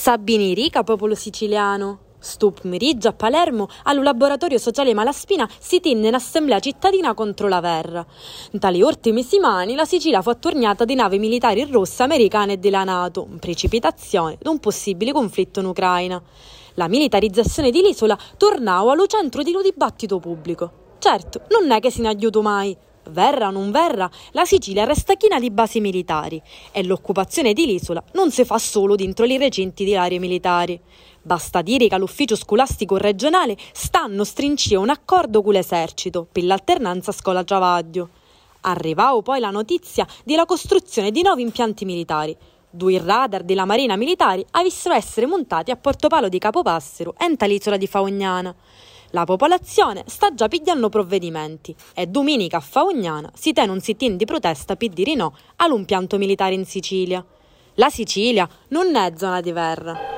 Sabini Rica, popolo siciliano. Stup pomeriggio a Palermo, al laboratorio sociale Malaspina, si tenne un'assemblea cittadina contro la verra. In tali ultimi settimane la Sicilia fu attorniata di navi militari rosse americane e della Nato, in precipitazione di un possibile conflitto in Ucraina. La militarizzazione dell'isola tornava allo centro di un dibattito pubblico. Certo, non è che se ne aiuto mai. Verra o non verra, la Sicilia resta china di basi militari e l'occupazione dell'isola non si fa solo dentro i recinti di aree militari. Basta dire che l'ufficio scolastico regionale stanno strincio un accordo con l'esercito per l'alternanza scuola-giavadio. Arrivava poi la notizia della costruzione di nuovi impianti militari. Due radar della Marina Militare avessero essere montati a Portopalo di Capopassero e l'isola di Faugnana. La popolazione sta già pigliando provvedimenti e domenica a Faugnana si tiene un sit-in di protesta dire no all'impianto militare in Sicilia. La Sicilia non è zona di verra.